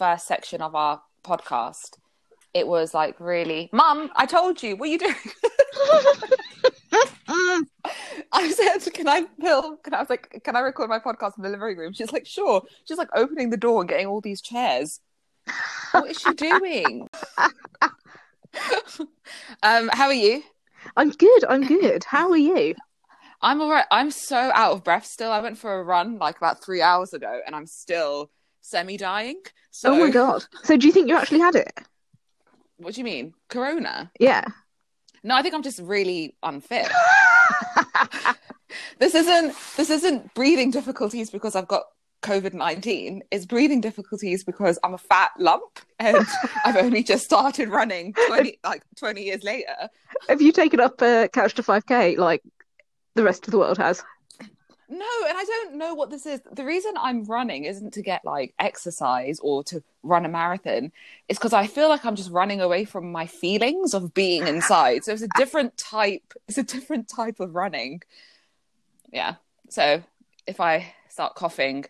first section of our podcast, it was like really, Mum, I told you, what are you doing? I said, "Can I film? Can I, I was like, can I record my podcast in the living room?" She's like, "Sure." She's like opening the door and getting all these chairs. what is she doing? um, how are you? I'm good. I'm good. How are you? I'm all right. I'm so out of breath still. I went for a run like about three hours ago, and I'm still semi-dying. So, Oh my god. So do you think you actually had it? what do you mean, Corona? Yeah. No, I think I'm just really unfit. this isn't this isn't breathing difficulties because I've got COVID nineteen. It's breathing difficulties because I'm a fat lump and I've only just started running twenty like twenty years later. Have you taken up uh, Couch to 5K like the rest of the world has? No, and I don't know what this is. The reason I'm running isn't to get like exercise or to run a marathon. It's because I feel like I'm just running away from my feelings of being inside. So it's a different type. It's a different type of running. Yeah. So if I start coughing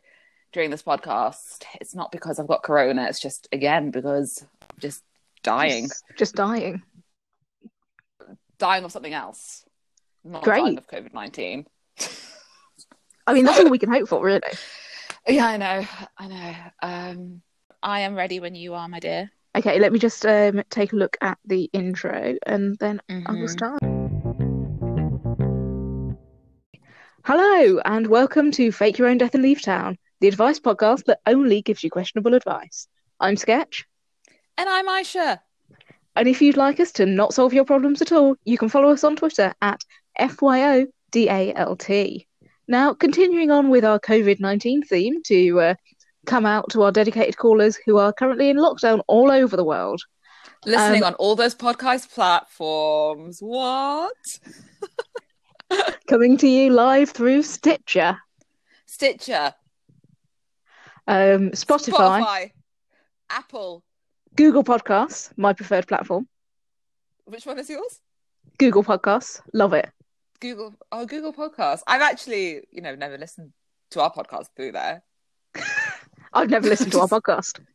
during this podcast, it's not because I've got corona. It's just again because I'm just dying, Just, just dying. dying of something else. Not Great. dying of COVID nineteen. I mean, that's all we can hope for, really. Yeah, I know. I know. Um, I am ready when you are, my dear. Okay, let me just um, take a look at the intro and then I will Mhm. start. Hello, and welcome to Fake Your Own Death and Leave Town, the advice podcast that only gives you questionable advice. I'm Sketch, And I'm Aisha. and if you'd like us to not solve your problems at all, you can follow us on Twitter at FYODALT. Now, continuing on with our COVID 19 theme to uh, come out to our dedicated callers who are currently in lockdown all over the world. Listening Um, on all those podcast platforms. What? Coming to you live through Stitcher, Stitcher, um, Spotify, Spotify, Apple. Google Podcasts, my preferred platform. Which one is yours? Google Podcasts, love it. Google. Oh, Google Podcasts. I've actually, you know, never listened to our podcast through there. I've never listened to our podcast.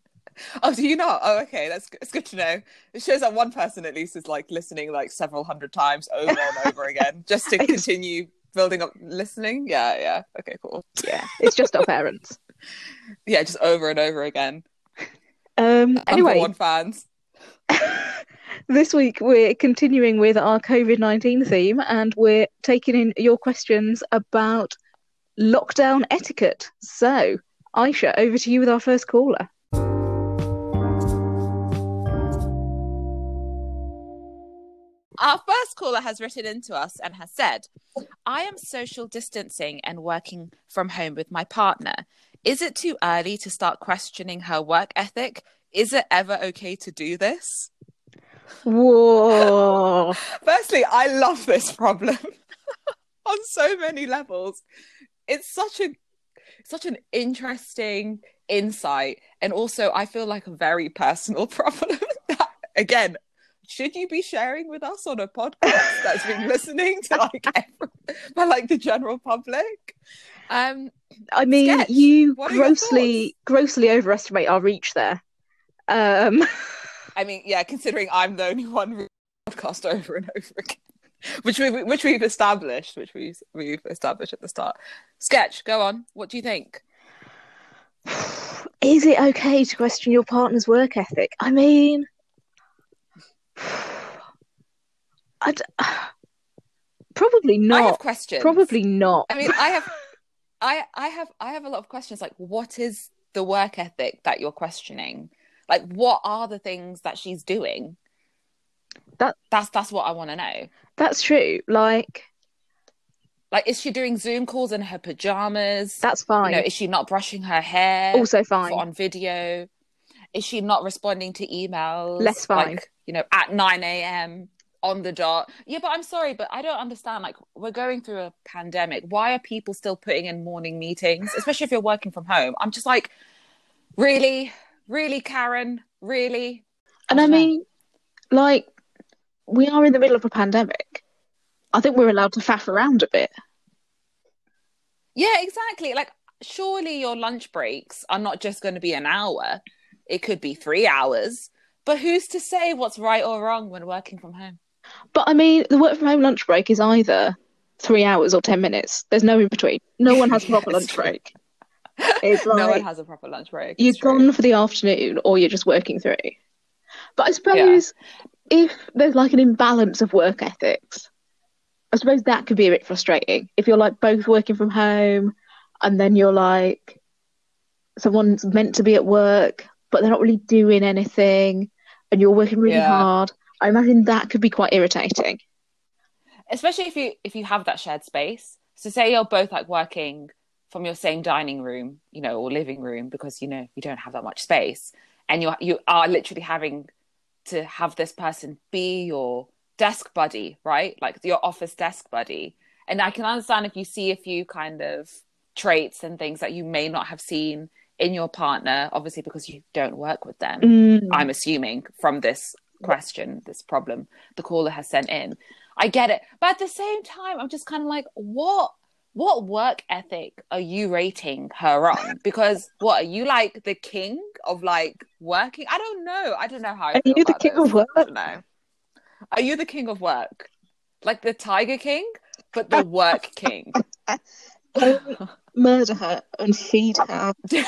Oh, do you not? Oh, okay. That's good. It's good to know. It shows that one person at least is like listening like several hundred times over and over again, just to continue building up listening. Yeah, yeah. Okay, cool. Yeah, it's just our parents. Yeah, just over and over again. Um, anyway, one fans. This week we're continuing with our COVID 19 theme and we're taking in your questions about lockdown etiquette. So, Aisha, over to you with our first caller. Our first caller has written into us and has said, I am social distancing and working from home with my partner. Is it too early to start questioning her work ethic? Is it ever okay to do this? Whoa. Firstly, I love this problem on so many levels. It's such a such an interesting insight and also I feel like a very personal problem that again should you be sharing with us on a podcast that's been listening to like every, by like the general public? Um I mean, Sketch, you what are your grossly, grossly overestimate our reach there. Um, I mean, yeah, considering I'm the only one podcast over and over again, which we which we've established, which we we've established at the start. Sketch, go on. What do you think? is it okay to question your partner's work ethic? I mean, I probably not. I have questions. Probably not. I mean, I have, I I have I have a lot of questions. Like, what is the work ethic that you're questioning? Like, what are the things that she's doing? That- that's that's what I want to know. That's true. Like, Like, is she doing Zoom calls in her pajamas? that's you fine. know, is she not brushing her hair? also fine. on video? Is she not responding to emails? Less fine. Like, you know, at 9 a.m. on the dot. Yeah, but I'm sorry, but I don't understand. Like, we're going through a pandemic. Why are people still putting in morning meetings, especially if you're working from home? I'm just like, really? Really, Karen? Really? And I mean, like, we are in the middle of a pandemic. I think we're allowed to faff around a bit. Yeah, exactly. Like, surely your lunch breaks are not just going to be an hour. It could be three hours. But who's to say what's right or wrong when working from home? But I mean, the work from home lunch break is either three hours or 10 minutes. There's no in between. No one has a proper Yeah, lunch break. It's like no one has a proper lunch break. you're true. gone for the afternoon or you're just working through. But I suppose if there's like an imbalance of work ethics, I suppose that could be a bit frustrating. If you're like both working from home and then you're like someone's meant to be at work, but they're not really doing anything and you're working really Yeah. hard. I imagine that could be quite irritating. especially if you if you have that shared space so say you're both like working from your same dining room you know or living room because you know you don't have that much space and you you are literally having to have this person be your desk buddy right like your office desk buddy and i can understand if you see a few kind of traits and things that you may not have seen in your partner obviously because you don't work with them Mm. I'm assuming from this question, this problem the caller has sent in. I get it. But at the same time, I'm just kind of like, what what work ethic are you rating her on? Because what are you like the king of like working? I don't know. I don't know how I Are you the king this. of work? I don't know. Are you the king of work? Like the Tiger King, but the work king. Murder her and feed her.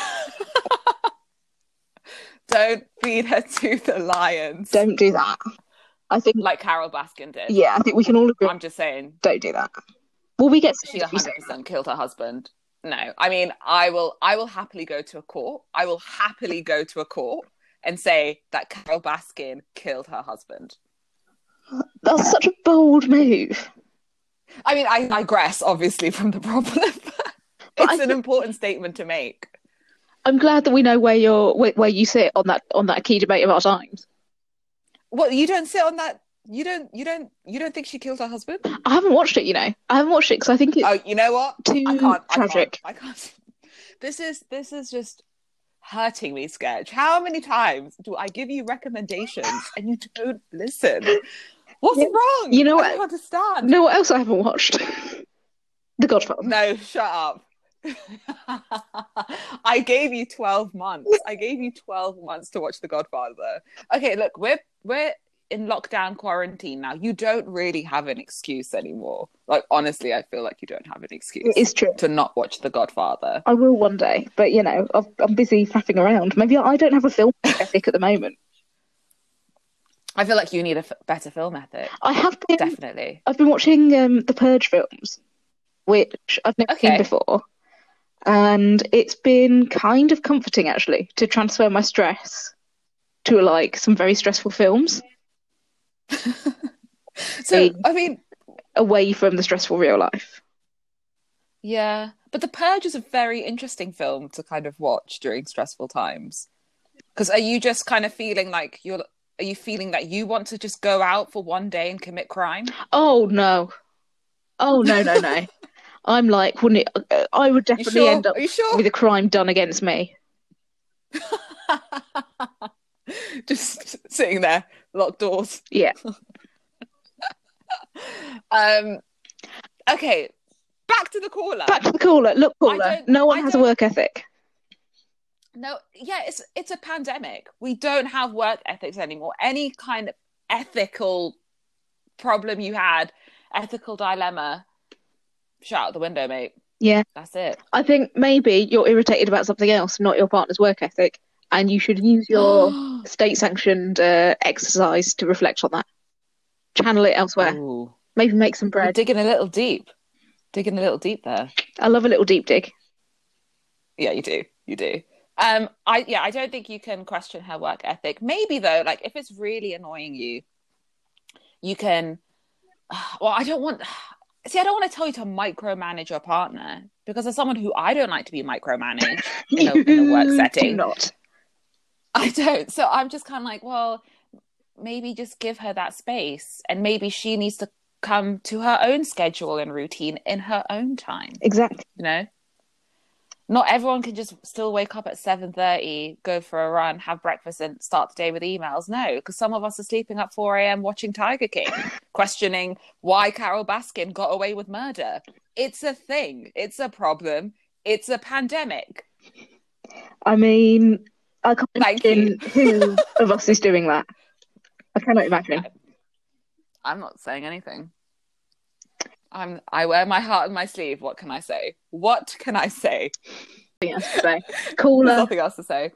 Don't feed her to the lions. Don't do that. I think, like Carole Baskin did. yeah, I think we can all agree. I'm just saying Don't do that. Will we get she sued if we say 100% killed her husband. No, I mean, I will, I will happily go to a court. I will happily go to a court and say that Carole Baskin killed her husband. That's such a bold move. I mean, I digress, obviously, from the problem. It's an thi- important statement to make. I'm glad that we know where you're where, where you sit on that on that key debate of our times. Well, you don't sit on that. You don't. You don't. You don't think she killed her husband? I haven't watched it, you know. I haven't watched it because I think it's Oh, you know what? too I can't. tragic. I can't. I can't. This is this is just hurting me, Sketch. How many times do I give you recommendations and you don't listen? What's Yeah. wrong? You know I what? don't understand. No, what else I haven't watched? the Godfather. No, shut up. I gave you 12 months. I gave you 12 months to watch The Godfather. Okay, look, we're we're in lockdown quarantine now. You don't really have an excuse anymore. Like honestly, I feel like you don't have an excuse It's true. to not watch The Godfather. I will one day, but you know, I've, I'm busy faffing around. Maybe I don't have a film ethic at the moment. I feel like you need a f- better film ethic. I have been. Definitely. I've been watching um, the Purge films, which I've never Okay. seen before, and it's been kind of comforting actually to transfer my stress to like some very stressful films So, I mean, away from the stressful real life. yeah, but The Purge is a very interesting film to kind of watch during stressful times. Because are you just kind of feeling like you're, are you feeling that you want to just go out for one day and commit crime? Oh no, oh no, no, no! I'm like, wouldn't it? uh, I would definitely sure? end up sure? with a crime done against me. just sitting there, locked doors. Yeah. Um. Okay, back to the caller. Back to the caller. Look, caller. No one I has a don't- work ethic. No, yeah, it's it's a pandemic. We don't have work ethics anymore. Any kind of ethical problem you had, ethical dilemma, shout out the window, mate. Yeah. That's it. I think maybe you're irritated about something else, not your partner's work ethic, and you should use your state-sanctioned uh, exercise to reflect on that. Channel it elsewhere. Ooh. Maybe make some You're bread. digging a little deep. Digging a little deep there. I love a little deep dig. Yeah, you do. You do. Um, I yeah, I don't think you can question her work ethic. Maybe though, like if it's really annoying you, you can. Well, I don't want. See, I don't want to tell you to micromanage your partner because as someone who I don't like to be micromanaged in a, in a work setting, not. I don't. So I'm just kind of like, well, maybe just give her that space, and maybe she needs to come to her own schedule and routine in her own time Exactly. you know? Not everyone can just still wake up at 7.30 go for a run have breakfast and start the day with emails. No because some of us are sleeping at 4am watching tiger king questioning why carole baskin got away with murder. It's a thing. It's a problem. It's a pandemic. I mean, I can't Thank imagine who of us is doing that. I cannot imagine. I'm not saying anything. I'm I wear my heart on my sleeve. What can I say? What can I say? Nothing else to say. Caller, nothing else to say.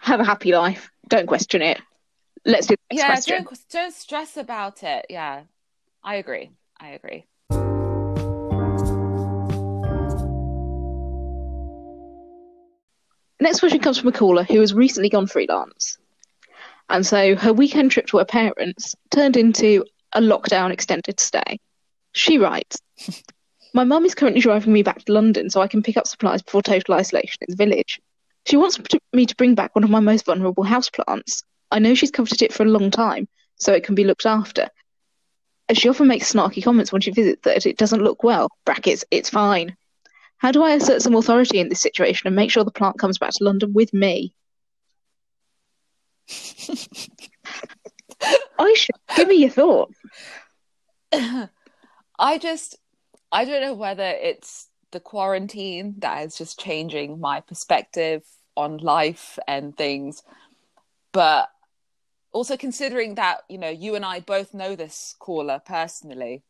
have a happy life. Don't question it. Let's do the next Yeah, question. don't don't stress about it. Yeah. I agree. I agree. Next question comes from a caller who has recently gone freelance. And so her weekend trip to her parents turned into a lockdown extended stay. She writes My mum is currently driving me back to London so I can pick up supplies before total isolation in the village. She wants me to bring back one of my most vulnerable houseplants. I know she's coveted it for a long time, so it can be looked after. And she often makes snarky comments when she visits that it doesn't look well. Brackets, it's fine. How do I assert some authority in this situation and make sure the plant comes back to London with me? I should give me your thoughts. I just I don't know whether it's the quarantine that is just changing my perspective on life and things, but also considering that you know you and I both know this caller personally,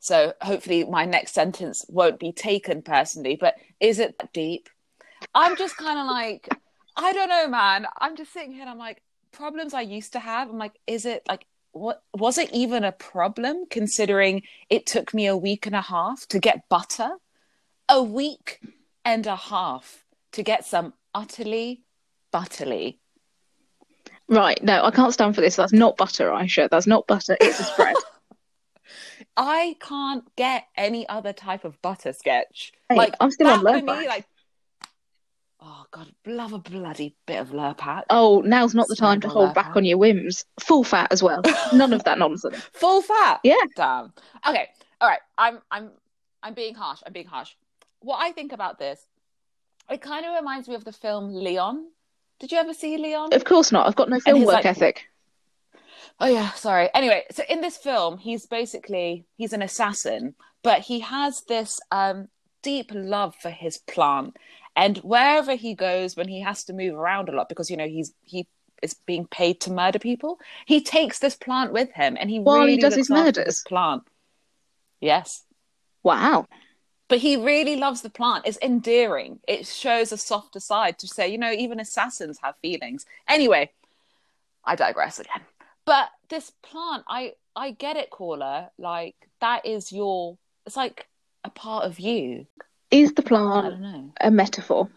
so hopefully my next sentence won't be taken personally. But is it that deep? I'm just kind of like I don't know, man. I'm just sitting here and I'm like problems I used to have. I'm like, is it like what was it even a problem considering it took me a week and a half to get butter a week and a half to get some utterly butterly Right, no, I can't stand for this. That's not butter, Aisha. That's not butter. It's a spread. i can't get any other type of butter sketch Hey, like I'm still on for me like oh god love a bloody bit of lurpak Oh, now's not the time to hold back on your whims. Full fat as well. None of that nonsense. full fat Yeah. damn okay all right i'm i'm i'm being harsh i'm being harsh what i think about this it kind of reminds me of the film leon did you ever see leon Of course not. I've got no film work like- ethic. Oh yeah sorry anyway so in this film he's basically he's an assassin but he has this um deep love for his plant and wherever he goes when he has to move around a lot because you know he's he is being paid to murder people he takes this plant with him and he While he really does looks his murders? this plant yes Wow. but he really loves the plant. It's endearing. It shows a softer side to say, you know, even assassins have feelings. Anyway, I digress again. But this plant, I I get it, caller. Like that is your. It's like a part of you. Is the plant a metaphor?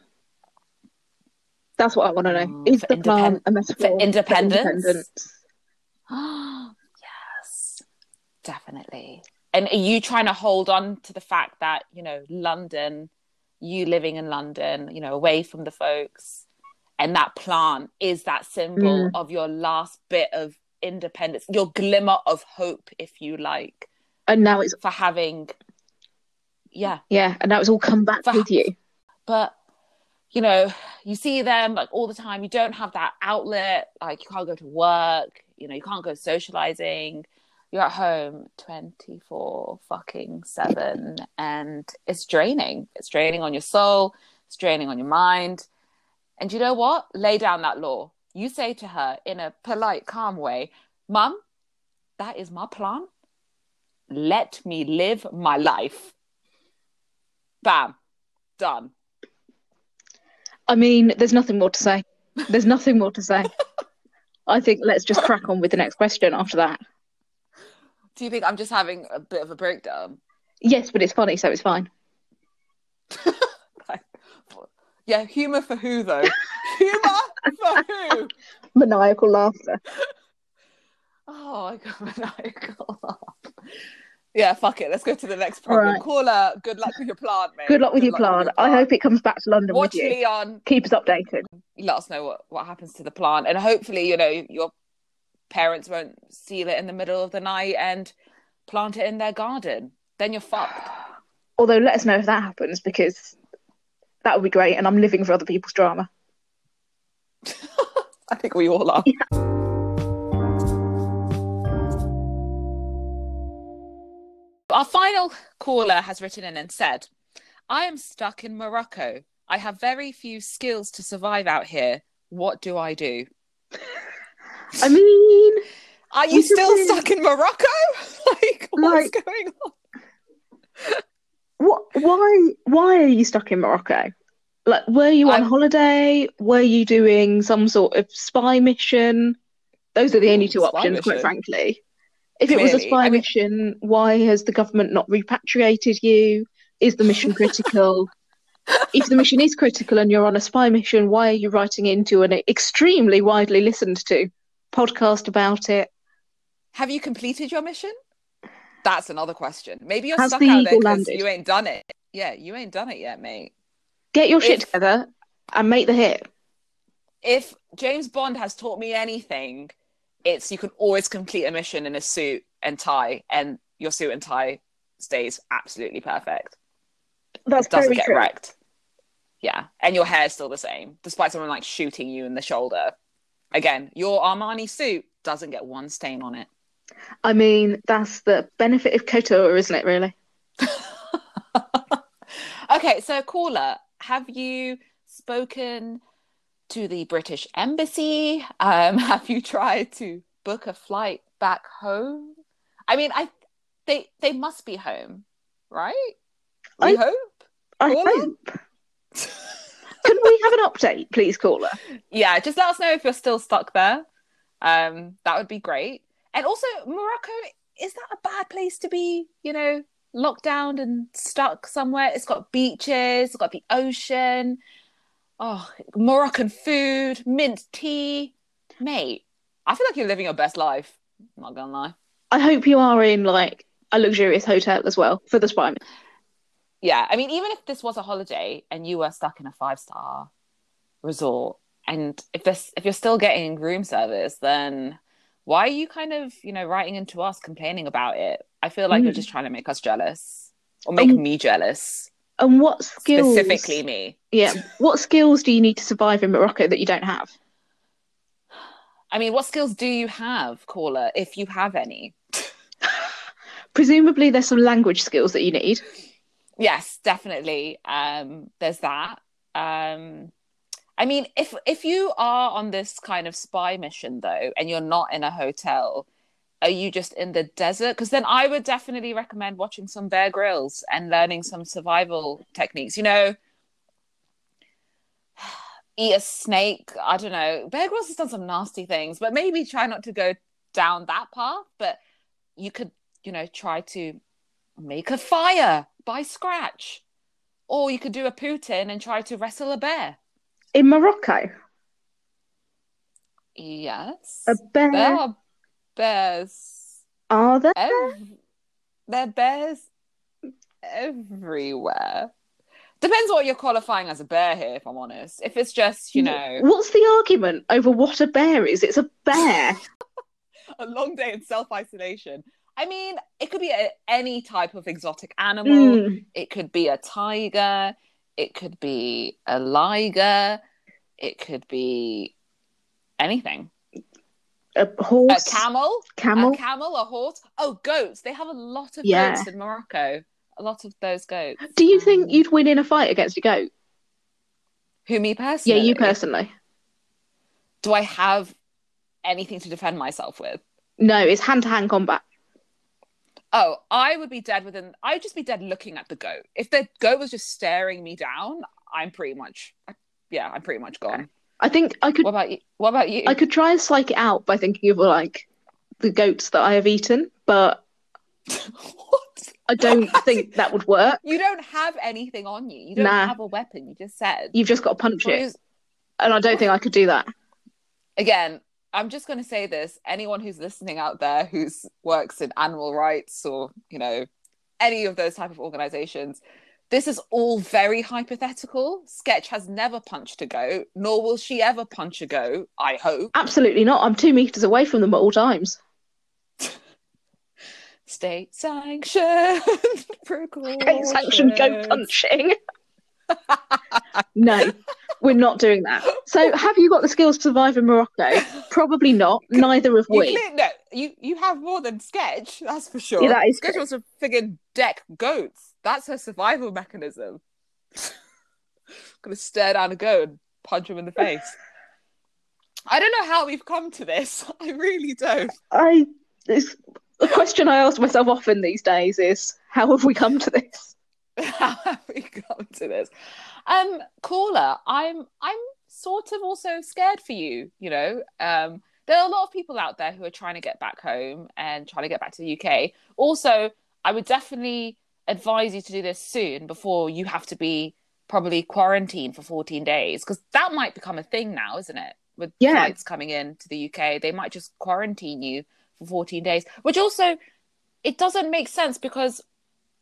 That's what I want to know. Mm, Is for the plant independ- a metaphor for independence? independence? yes, definitely. And are you trying to hold on to the fact that you know London, you living in London, you know, away from the folks, and that plant is that symbol Mm. of your last bit of independence, your glimmer of hope, if you like, And now it's for having, yeah, yeah, and now it's all come back For- with you. but you know you see them like all the time. You don't have that outlet like you can't go to work you know you can't go socializing. You're at home 24 fucking 7 and it's draining. It's draining on your soul. It's draining on your mind. And you know what? Lay down that law you say to her in a polite calm way mum that is my plan let me live my life bam done I mean, there's nothing more to say. There's nothing more to say. I think let's just crack on with the next question after that. Do you think I'm just having a bit of a breakdown? Yes, but it's funny, so it's fine. Yeah, humor for who though? humor for who? Maniacal laughter. Oh, I got maniacal laugh. Yeah, fuck it. Let's go to the next problem. Alright. Caller, good luck with your plant, mate. Good luck with your plan. I hope it comes back to London Watch with you. Leon. Keep us updated. Let us know what, what happens to the plant, and hopefully, you know, your parents won't steal it in the middle of the night and plant it in their garden. Then you're fucked. Although, let us know if that happens because that would be great. And I'm living for other people's drama. I think we all are. Our final caller has written in and said, I am stuck in Morocco. I have very few skills to survive out here. what do I do? I mean, Are you still you- stuck in Morocco? like, what's Like- going on? what? Why? Why are you stuck in Morocco? Like, were you on I'm- holiday? Were you doing some sort of spy mission? Those are the only two options, quite frankly. If it was a spy I mean- mission, why has the government not repatriated you? Is the mission critical? if the mission is critical and you're on a spy mission, why are you writing into an extremely widely listened to podcast about it? Have you completed your mission? That's another question. Maybe you're Has stuck out there because you ain't done it. Yeah, you ain't done it yet, mate. Get your shit If- together and make the hit. If James Bond has taught me anything, it's you can always complete a mission in a suit and tie, and your suit and tie stays absolutely perfect. That's It doesn't very get true. wrecked. Yeah, and your hair's still the same, despite someone like shooting you in the shoulder. Again, your Armani suit doesn't get one stain on it. I mean, that's the benefit of couture, isn't it, really? okay, so caller, have you spoken to the British Embassy? Um, have you tried to book a flight back home? I mean, I they they must be home, right? We I- hope. I hope. Can we have an update, please, caller? Yeah, just let us know if you're still stuck there. Um, that would be great. And also, Morocco is that a bad place to be? You know, locked down and stuck somewhere. It's got beaches, it's got the ocean. Oh, Moroccan food, mint tea, mate. I feel like you're living your best life. I'm not gonna lie. I hope you are in like a luxurious hotel as well for the spy. mission. Yeah, I mean, even if this was a holiday and you were stuck in a five star resort, and if this if you're still getting room service, then why are you kind of you know writing into us complaining about it? I feel like you're Mm. just trying to make us jealous or make Um, me jealous, And what skills? specifically me. Yeah. What skills do you need to survive in Morocco that you don't have? I mean, what skills do you have, caller, if you have any? Presumably, there's some language skills that you need. Yes, definitely. Um, there's that. Um, I mean, if if you are on this kind of spy mission though, and you're not in a hotel, are you just in the desert? Because then I would definitely recommend watching some Bear Grylls and learning some survival techniques. You know, eat a snake. I don't know. Bear Grylls has done some nasty things, but maybe try not to go down that path. But you could, you know, try to make a fire by scratch. Or you could do a Putin and try to wrestle a bear. In Morocco, Yes. a bear. Bears. Are there? Ev- there are bears everywhere. Depends what you're qualifying as a bear here, if I'm honest. If it's just, you know, What's the argument over what a bear is? It's a bear. a long day in self isolation. I mean, it could be a, any type of exotic animal. Mm. It could be a tiger. It could be a liger. It could be anything. A horse, A camel. camel. A camel, a horse. Oh, goats. They have a lot of Yeah. goats in Morocco. A lot of those goats. Do you think Um, you'd win in a fight against a goat? Who, me personally? Yeah, you personally. Do I have anything to defend myself with? No, it's hand to hand combat. Oh, I would be dead within. I'd just be dead looking at the goat. If the goat was just staring me down, I'm pretty much. Yeah, I'm pretty much gone. I think I could What about you? What about you? I could try and psych it out by thinking of like the goats that I have eaten, but what? I don't think that would work. You don't have anything on you. You don't Nah. have a weapon. You just said. You've just got to punch it, and I don't think I could do that. Again, I'm just going to say this. Anyone who's listening out there who's works in animal rights or you know any of those type of organizations, this is all very hypothetical. Sketch has never punched a goat, nor will she ever punch a goat. I hope. Absolutely not. I'm two meters away from them at all times. State sanctioned State sanctioned goat punching. no, we're not doing that. So, have you got the skills to survive in Morocco? Probably not. Neither have You we. clear, no, you you have more than Sketch, that's for sure. Yeah, that is Sketch true. wants to friggin' deck goats. That's her survival mechanism. Gonna stare down a goat and punch him in the face. I don't know how we've come to this. I really don't. I it's a question I ask myself often these days is how have we come to this? how have we come to this? Um, caller, I'm I'm sort of also scared for you. You know, um, there are a lot of people out there who are trying to get back home and trying to get back to the UK. Also, I would definitely advise you to do this soon before you have to be probably quarantined for 14 days because that might become a thing now, isn't it? With Yeah. flights coming in to the UK, they might just quarantine you for 14 days, which also it doesn't make sense because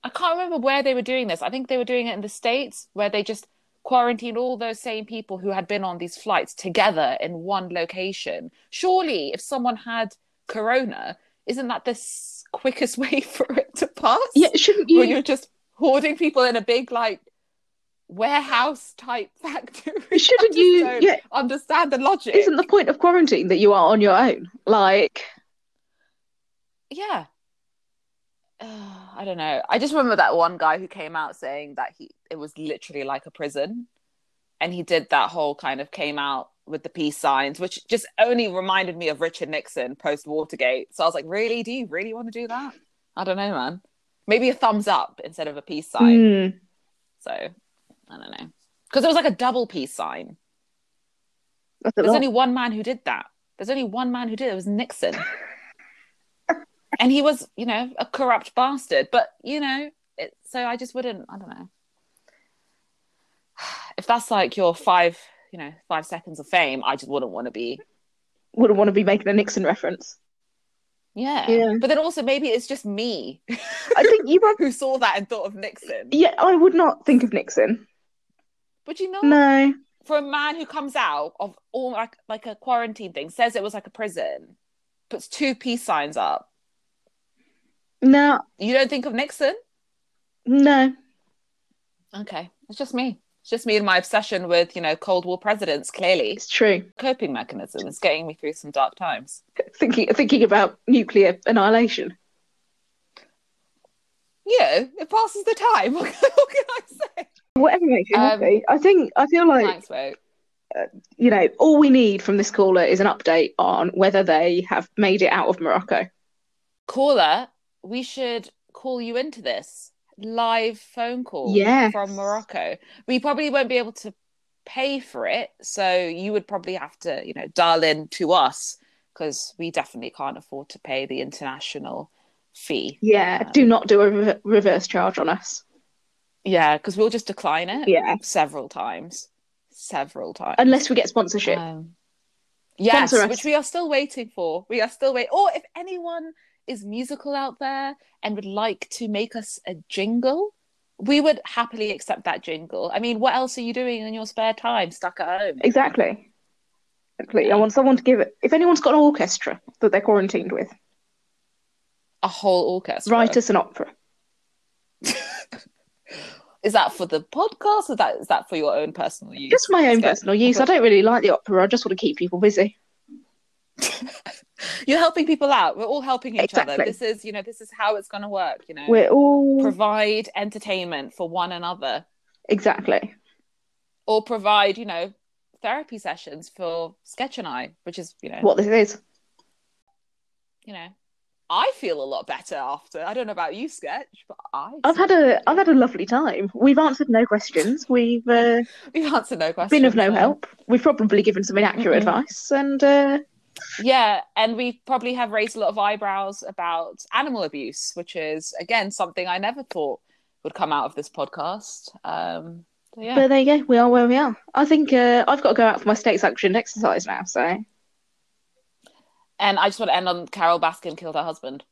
I can't remember where they were doing this. I think they were doing it in the States where they just quarantined all those same people who had been on these flights together in one location. Surely, if someone had corona, isn't that the s- quickest way for it to pass? Yeah, shouldn't you? you're just hoarding people in a big, like, warehouse type factory. Shouldn't you? Yeah, understand the logic. isn't the point of quarantine that you are on your own? Like, yeah uh, i don't know i just remember that one guy who came out saying that he it was literally like a prison and he did that whole kind of came out with the peace signs which just only reminded me of richard nixon post watergate so i was like really do you really want to do that i don't know man maybe a thumbs up instead of a peace sign hmm, so i don't know because it was like a double peace sign that's there's only one man who did that. There's only one man who did it. It was Nixon. and he was, you know, a corrupt bastard. But, you know, it, so I just wouldn't, I don't know. If that's like your five, you know, five seconds of fame, I just wouldn't want to be. Wouldn't want to be making a Nixon reference. Yeah. Yeah. But then also maybe it's just me I think you are. who saw that and thought of Nixon. Yeah, I would not think of Nixon. Would you not? No. For a man who comes out of all like, like a quarantine thing, says it was like a prison, puts two peace signs up. No. You don't think of Nixon? No. Okay, it's just me. It's just me and my obsession with, you know, Cold War presidents, clearly. It's true. Coping mechanism. It's getting me through some dark times. Thinking thinking about nuclear annihilation. You know, it passes the time. What can, I say? Whatever makes you Um, happy. I think I feel like Thanks, mate. you know all we need from this caller is an update on whether they have made it out of Morocco. Caller, we should call you into this live phone call Yes. from Morocco. We probably won't be able to pay for it. So you would probably have to, you know, dial in to us because we definitely can't afford to pay the international fee. Yeah, Um, do not do a re- reverse charge on us. Yeah, because we'll just decline it. Yeah, several times, several times. unless we get sponsorship. Um, yes, Sponsor which we are still waiting for. We are still waiting. Or if anyone is musical out there and would like to make us a jingle, we would happily accept that jingle. I mean, what else are you doing in your spare time, stuck at home? Exactly. Exactly. I want someone to give it. If anyone's got an orchestra that they're quarantined with, A whole orchestra. write us an opera. Is that for the podcast, or that is that for your own personal use? Just my own personal use. I don't really like the opera. I just want to keep people busy. You're helping people out. We're all helping each other. This is, you know, this is how it's going to work. You know, We're all provide entertainment for one another. exactly. or provide, you know, therapy sessions for Sketch and I, which is, you know, What this is. you know, I feel a lot better after. I don't know about you, Sketch, but I. I've had a I've had a lovely time. We've answered no questions. We've uh, We've answered no questions. been of no help. We've probably given some inaccurate Mm-mm. advice, and uh, Yeah, and we probably have raised a lot of eyebrows about animal abuse, which is again something I never thought would come out of this podcast. Um, so yeah, but there you go. We are where we are. I think uh, I've got to go out for my state sanctioned exercise now. So and I just want to end on Carole Baskin killed her husband.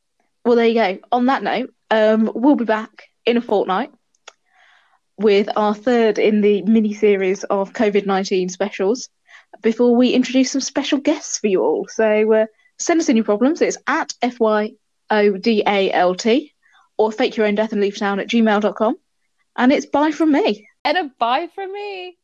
well, there you go. On that note, um, we'll be back in a fortnight with our third in the mini series of COVID nineteen specials before we introduce some special guests for you all. So uh, send us in your problems. It's at FYODALT or fake your own death and leave town at gmail.com. And it's bye from me. And a bye from me.